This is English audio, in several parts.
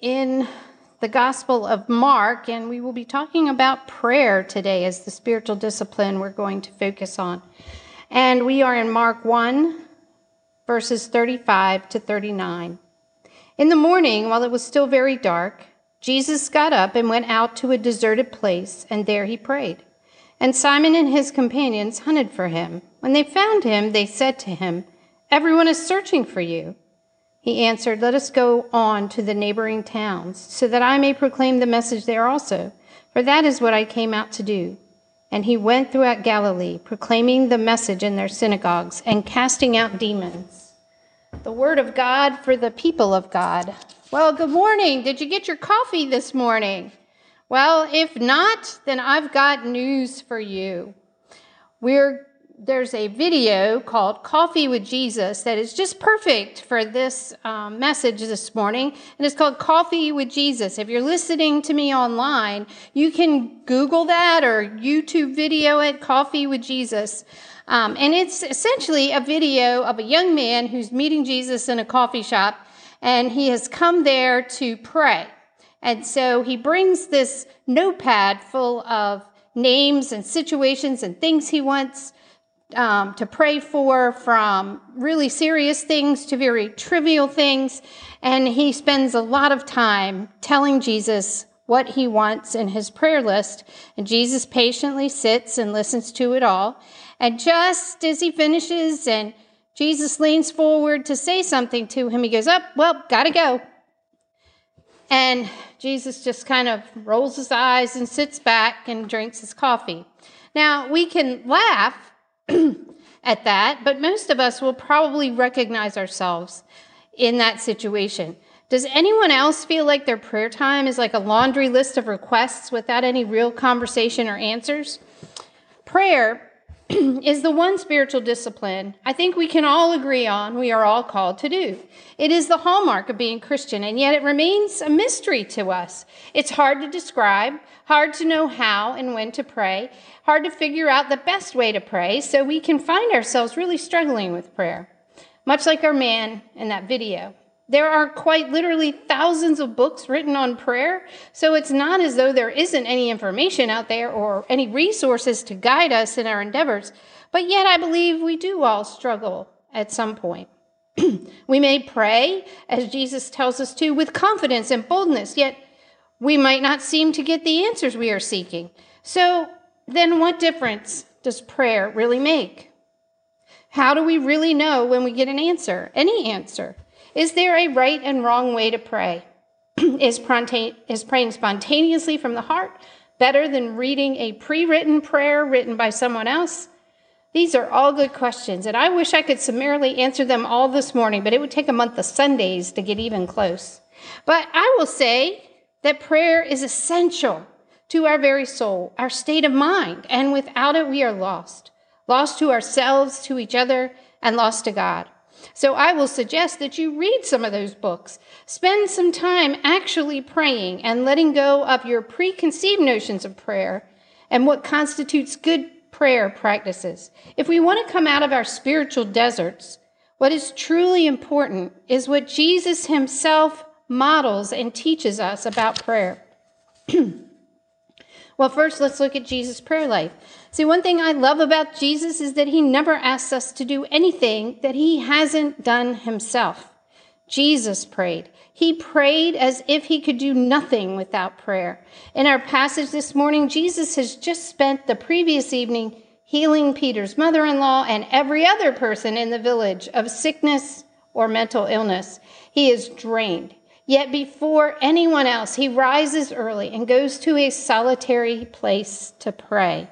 in the Gospel of Mark, and we will be talking about prayer today as the spiritual discipline we're going to focus on. And we are in Mark 1, verses 35 to 39. In the morning, while it was still very dark, Jesus got up and went out to a deserted place, and there he prayed. And Simon and his companions hunted for him. When they found him, they said to him, Everyone is searching for you. He answered, Let us go on to the neighboring towns, so that I may proclaim the message there also, for that is what I came out to do. And he went throughout Galilee, proclaiming the message in their synagogues and casting out demons. The word of God for the people of God. Well, good morning. Did you get your coffee this morning? Well, if not, then I've got news for you. We're there's a video called Coffee with Jesus that is just perfect for this um, message this morning. And it's called Coffee with Jesus. If you're listening to me online, you can Google that or YouTube video it, Coffee with Jesus. Um, and it's essentially a video of a young man who's meeting Jesus in a coffee shop, and he has come there to pray. And so he brings this notepad full of names and situations and things he wants um, to pray for, from really serious things to very trivial things. And he spends a lot of time telling Jesus what he wants in his prayer list. And Jesus patiently sits and listens to it all. And just as he finishes and Jesus leans forward to say something to him, he goes, Up, oh, well, gotta go. And Jesus just kind of rolls his eyes and sits back and drinks his coffee. Now, we can laugh at that, but most of us will probably recognize ourselves in that situation. Does anyone else feel like their prayer time is like a laundry list of requests without any real conversation or answers? Prayer is the one spiritual discipline I think we can all agree on we are all called to do. It is the hallmark of being Christian, and yet it remains a mystery to us. It's hard to describe, hard to know how and when to pray, hard to figure out the best way to pray, so we can find ourselves really struggling with prayer, much like our man in that video. There are quite literally thousands of books written on prayer, so it's not as though there isn't any information out there or any resources to guide us in our endeavors, but yet I believe we do all struggle at some point. we may pray, as Jesus tells us to, with confidence and boldness, yet we might not seem to get the answers we are seeking. So then, what difference does prayer really make? How do we really know when we get an answer, any answer? Is there a right and wrong way to pray? is, is praying spontaneously from the heart better than reading a pre written prayer written by someone else? These are all good questions, and I wish I could summarily answer them all this morning, but it would take a month of Sundays to get even close. But I will say that prayer is essential to our very soul, our state of mind, and without it, we are lost. Lost to ourselves, to each other, and lost to God. So I will suggest that you read some of those books. Spend some time actually praying and letting go of your preconceived notions of prayer and what constitutes good prayer practices. If we want to come out of our spiritual deserts, what is truly important is what Jesus himself models and teaches us about prayer. well, first, let's look at Jesus' prayer life. See, one thing I love about Jesus is that he never asks us to do anything that he hasn't done himself. Jesus prayed. He prayed as if he could do nothing without prayer. In our passage this morning, Jesus has just spent the previous evening healing Peter's mother in law and every other person in the village of sickness or mental illness. He is drained. Yet before anyone else, he rises early and goes to a solitary place to pray.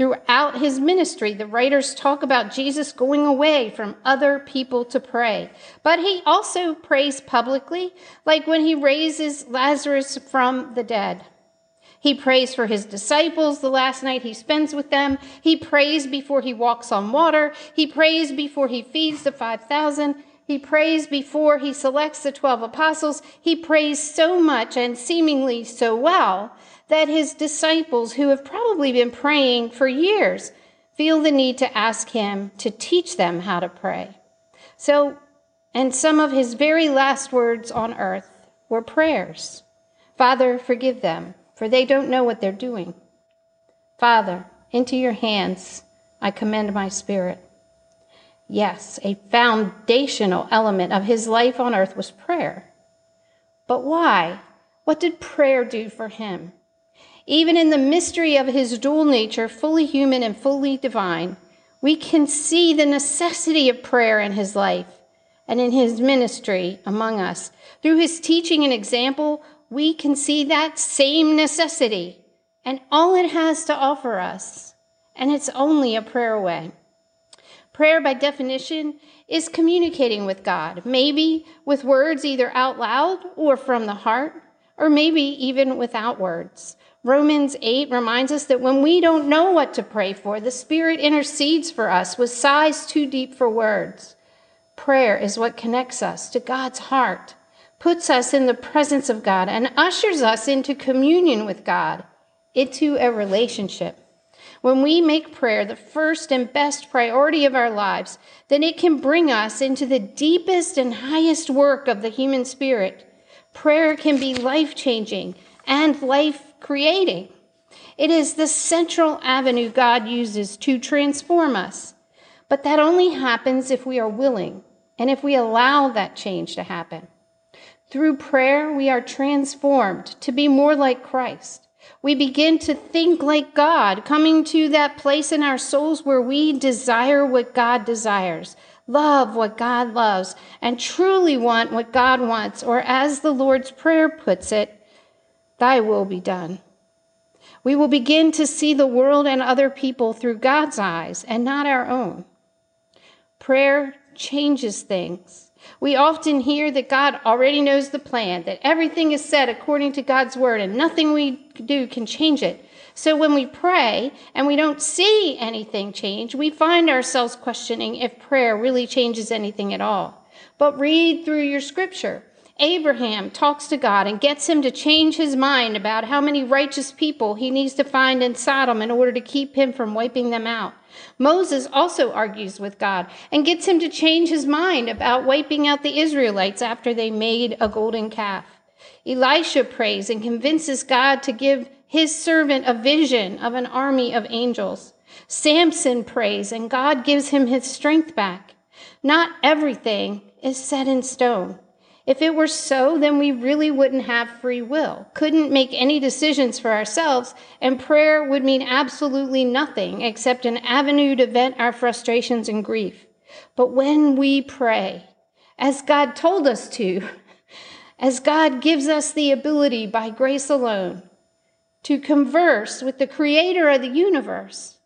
Throughout his ministry, the writers talk about Jesus going away from other people to pray. But he also prays publicly, like when he raises Lazarus from the dead. He prays for his disciples the last night he spends with them. He prays before he walks on water. He prays before he feeds the 5,000. He prays before he selects the 12 apostles. He prays so much and seemingly so well that his disciples, who have probably been praying for years, feel the need to ask him to teach them how to pray. So, and some of his very last words on earth were prayers Father, forgive them, for they don't know what they're doing. Father, into your hands I commend my spirit. Yes, a foundational element of his life on earth was prayer. But why? What did prayer do for him? Even in the mystery of his dual nature, fully human and fully divine, we can see the necessity of prayer in his life and in his ministry among us. Through his teaching and example, we can see that same necessity and all it has to offer us. And it's only a prayer away. Prayer, by definition, is communicating with God, maybe with words either out loud or from the heart, or maybe even without words. Romans 8 reminds us that when we don't know what to pray for, the Spirit intercedes for us with sighs too deep for words. Prayer is what connects us to God's heart, puts us in the presence of God, and ushers us into communion with God, into a relationship. When we make prayer the first and best priority of our lives, then it can bring us into the deepest and highest work of the human spirit. Prayer can be life changing and life creating. It is the central avenue God uses to transform us. But that only happens if we are willing and if we allow that change to happen. Through prayer, we are transformed to be more like Christ. We begin to think like God, coming to that place in our souls where we desire what God desires, love what God loves, and truly want what God wants, or as the Lord's Prayer puts it, Thy will be done. We will begin to see the world and other people through God's eyes and not our own. Prayer changes things. We often hear that God already knows the plan, that everything is set according to God's word, and nothing we do can change it. So when we pray and we don't see anything change, we find ourselves questioning if prayer really changes anything at all. But read through your scripture. Abraham talks to God and gets him to change his mind about how many righteous people he needs to find in Sodom in order to keep him from wiping them out. Moses also argues with God and gets him to change his mind about wiping out the Israelites after they made a golden calf. Elisha prays and convinces God to give his servant a vision of an army of angels. Samson prays and God gives him his strength back. Not everything is set in stone. If it were so, then we really wouldn't have free will, couldn't make any decisions for ourselves, and prayer would mean absolutely nothing except an avenue to vent our frustrations and grief. But when we pray, as God told us to, as God gives us the ability by grace alone to converse with the creator of the universe,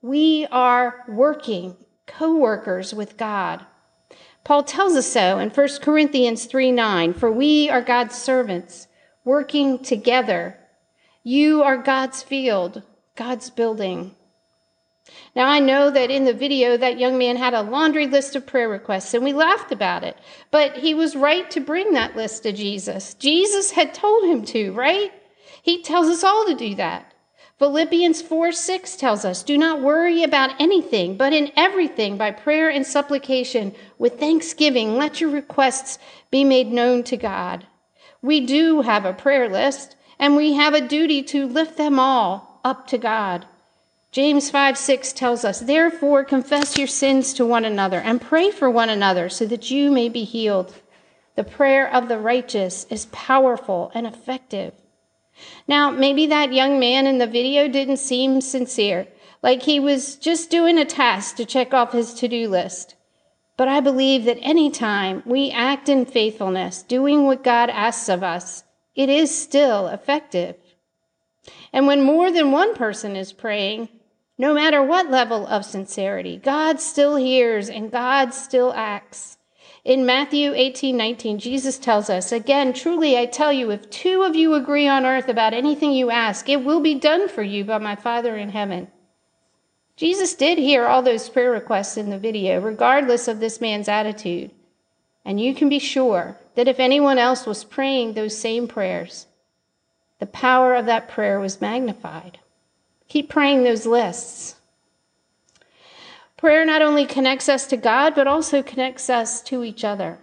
we are working co workers with God Paul tells us so in 1 Corinthians 3 9, for we are God's servants, working together. You are God's field, God's building. Now, I know that in the video, that young man had a laundry list of prayer requests, and we laughed about it. But he was right to bring that list to Jesus. Jesus had told him to, right? He tells us all to do that. Philippians 4 6 tells us, Do not worry about anything, but in everything, by prayer and supplication, with thanksgiving, let your requests be made known to God. We do have a prayer list, and we have a duty to lift them all up to God. James 5 6 tells us, Therefore, confess your sins to one another and pray for one another so that you may be healed. The prayer of the righteous is powerful and effective. Now, maybe that young man in the video didn't seem sincere, like he was just doing a task to check off his to do list. But I believe that any time we act in faithfulness, doing what God asks of us, it is still effective. And when more than one person is praying, No matter what level of sincerity, God still hears and God still acts. In Matthew 18 19, Jesus tells us, Again, truly I tell you, if two of you agree on earth about anything you ask, it will be done for you by my Father in heaven. Jesus did hear all those prayer requests in the video, regardless of this man's attitude. And you can be sure that if anyone else was praying those same prayers, the power of that prayer was magnified. Keep praying those lists. Prayer not only connects us to God, but also connects us to each other.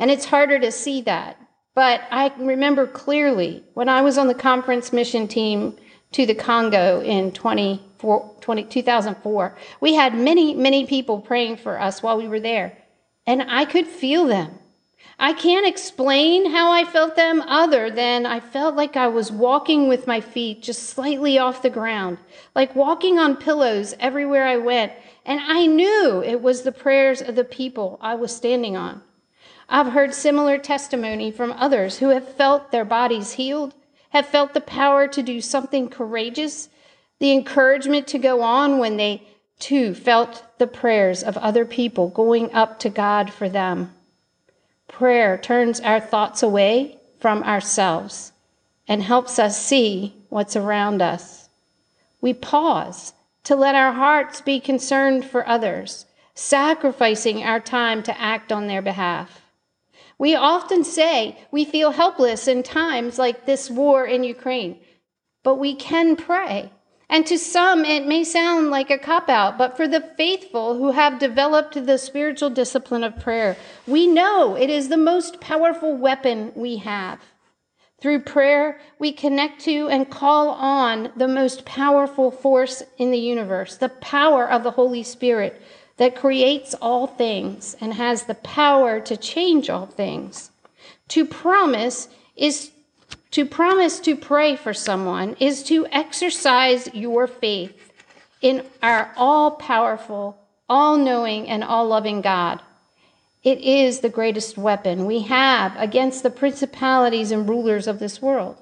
And it's harder to see that. But I remember clearly when I was on the conference mission team to the Congo in 20, 2004, we had many, many people praying for us while we were there. And I could feel them. I can't explain how I felt them other than I felt like I was walking with my feet just slightly off the ground, like walking on pillows everywhere I went. And I knew it was the prayers of the people I was standing on. I've heard similar testimony from others who have felt their bodies healed, have felt the power to do something courageous, the encouragement to go on when they too felt the prayers of other people going up to God for them. Prayer turns our thoughts away from ourselves and helps us see what's around us. We pause to let our hearts be concerned for others, sacrificing our time to act on their behalf. We often say we feel helpless in times like this war in Ukraine, but we can pray and to some, it may sound like a cop out, but for the faithful who have developed the spiritual discipline of prayer, we know it is the most powerful weapon we have. Through prayer, we connect to and call on the most powerful force in the universe, the power of the Holy Spirit that creates all things and has the power to change all things. To promise is to promise to pray for someone is to exercise your faith in our all powerful, all knowing, and all loving God. It is the greatest weapon we have against the principalities and rulers of this world.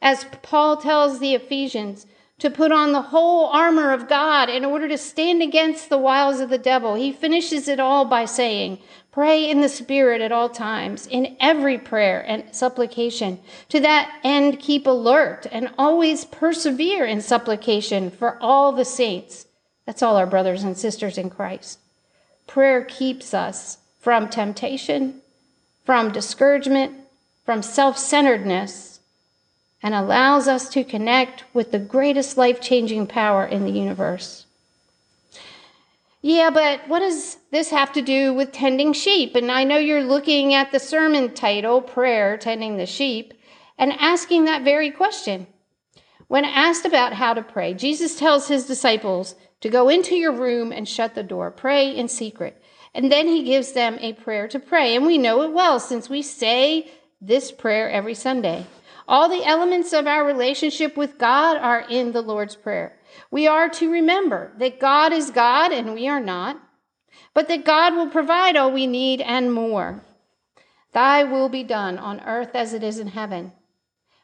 As Paul tells the Ephesians, to put on the whole armor of God in order to stand against the wiles of the devil. He finishes it all by saying, Pray in the Spirit at all times, in every prayer and supplication. To that end, keep alert and always persevere in supplication for all the saints. That's all our brothers and sisters in Christ. Prayer keeps us from temptation, from discouragement, from self centeredness and allows us to connect with the greatest life changing power in the universe. Yeah, but what does this have to do with tending sheep? And I know you're looking at the sermon title, Prayer, Tending the Sheep, and asking that very question. When asked about how to pray, Jesus tells his disciples to go into your room and shut the door, pray in secret. And then he gives them a prayer to pray. And we know it well since we say this prayer every Sunday. All the elements of our relationship with God are in the Lord's Prayer. We are to remember that God is God and we are not, but that God will provide all we need and more. Thy will be done on earth as it is in heaven.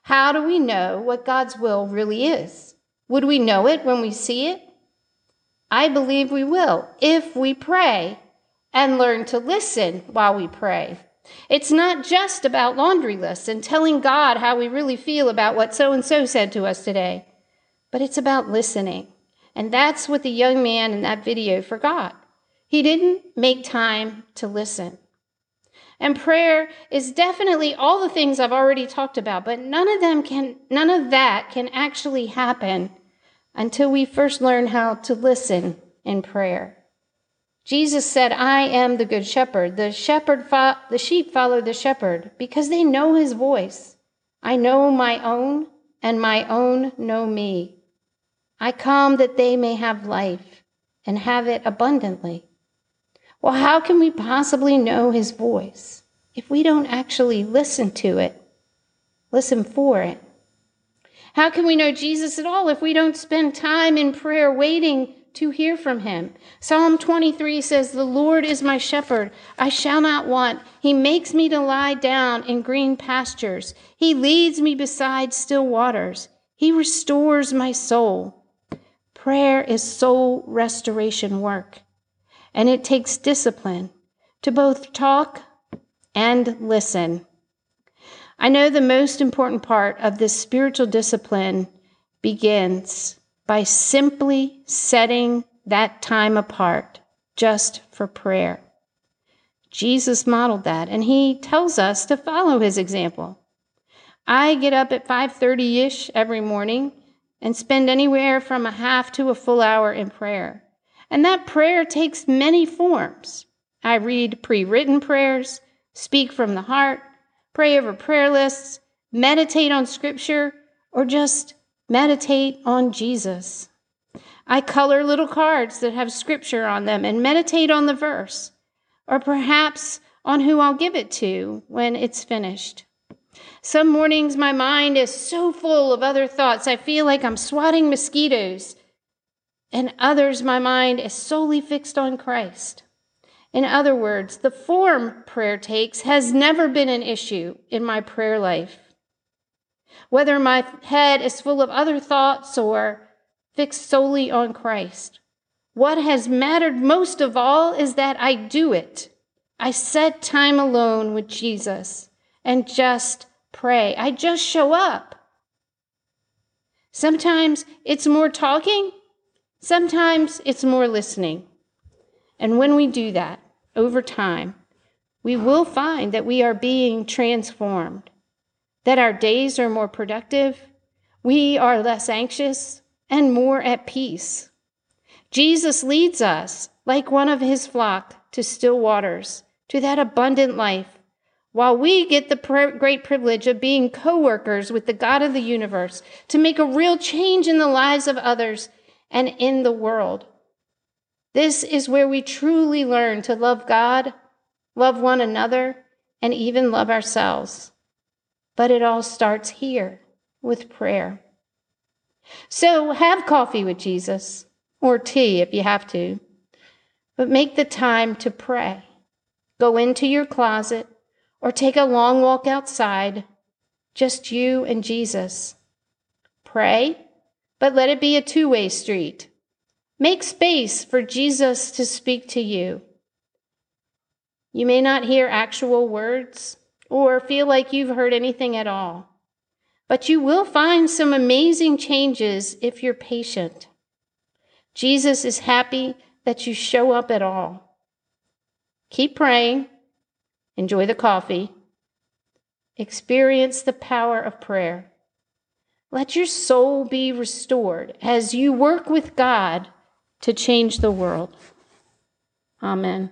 How do we know what God's will really is? Would we know it when we see it? I believe we will if we pray and learn to listen while we pray. It's not just about laundry lists and telling God how we really feel about what so and so said to us today, but it's about listening. And that's what the young man in that video forgot. He didn't make time to listen. And prayer is definitely all the things I've already talked about, but none of them can none of that can actually happen until we first learn how to listen in prayer. Jesus said, I am the good shepherd. The shepherd fo- the sheep follow the shepherd because they know his voice. I know my own and my own know me. I come that they may have life and have it abundantly. Well, how can we possibly know his voice if we don't actually listen to it? Listen for it. How can we know Jesus at all if we don't spend time in prayer waiting to hear from him. Psalm 23 says, The Lord is my shepherd. I shall not want. He makes me to lie down in green pastures. He leads me beside still waters. He restores my soul. prayer is soul restoration work, and it takes discipline to both talk and listen. I know the most important part of this spiritual discipline begins by simply setting that time apart just for prayer. Jesus modeled that and he tells us to follow his example. I get up at 5:30ish every morning and spend anywhere from a half to a full hour in prayer. And that prayer takes many forms. I read pre-written prayers, speak from the heart, pray over prayer lists, meditate on scripture, or just meditate on Jesus. I color little cards that have scripture on them and meditate on the verse, or perhaps on who I'll give it to when it's finished. Some mornings my mind is so full of other thoughts, I feel like I'm swatting mosquitoes. And others, my mind is solely fixed on Christ. In other words, the form prayer takes has never been an issue in my prayer life. Whether my head is full of other thoughts or fixed solely on Christ, what has mattered most of all is that I do it. I set time alone with Jesus and just pray. I just show up. Sometimes it's more talking, sometimes it's more listening. And when we do that over time, we will find that we are being transformed, that our days are more productive, we are less anxious, and more at peace. Jesus leads us like one of his flock to still waters, to that abundant life while we get the great privilege of being co workers with the God of the universe to make a real change in the lives of others and in the world. This is where we truly learn to love God, love one another, and even love ourselves. But it all starts here with prayer. So have coffee with Jesus, or tea if you have to, but make the time to pray. Go into your closet or take a long walk outside, just you and Jesus. Pray, but let it be a two way street. Make space for Jesus to speak to you. You may not hear actual words or feel like you've heard anything at all, but you will find some amazing changes if you're patient. Jesus is happy that you show up at all. Keep praying Enjoy the coffee. Experience the power of prayer. Let your soul be restored as you work with God to change the world. Amen.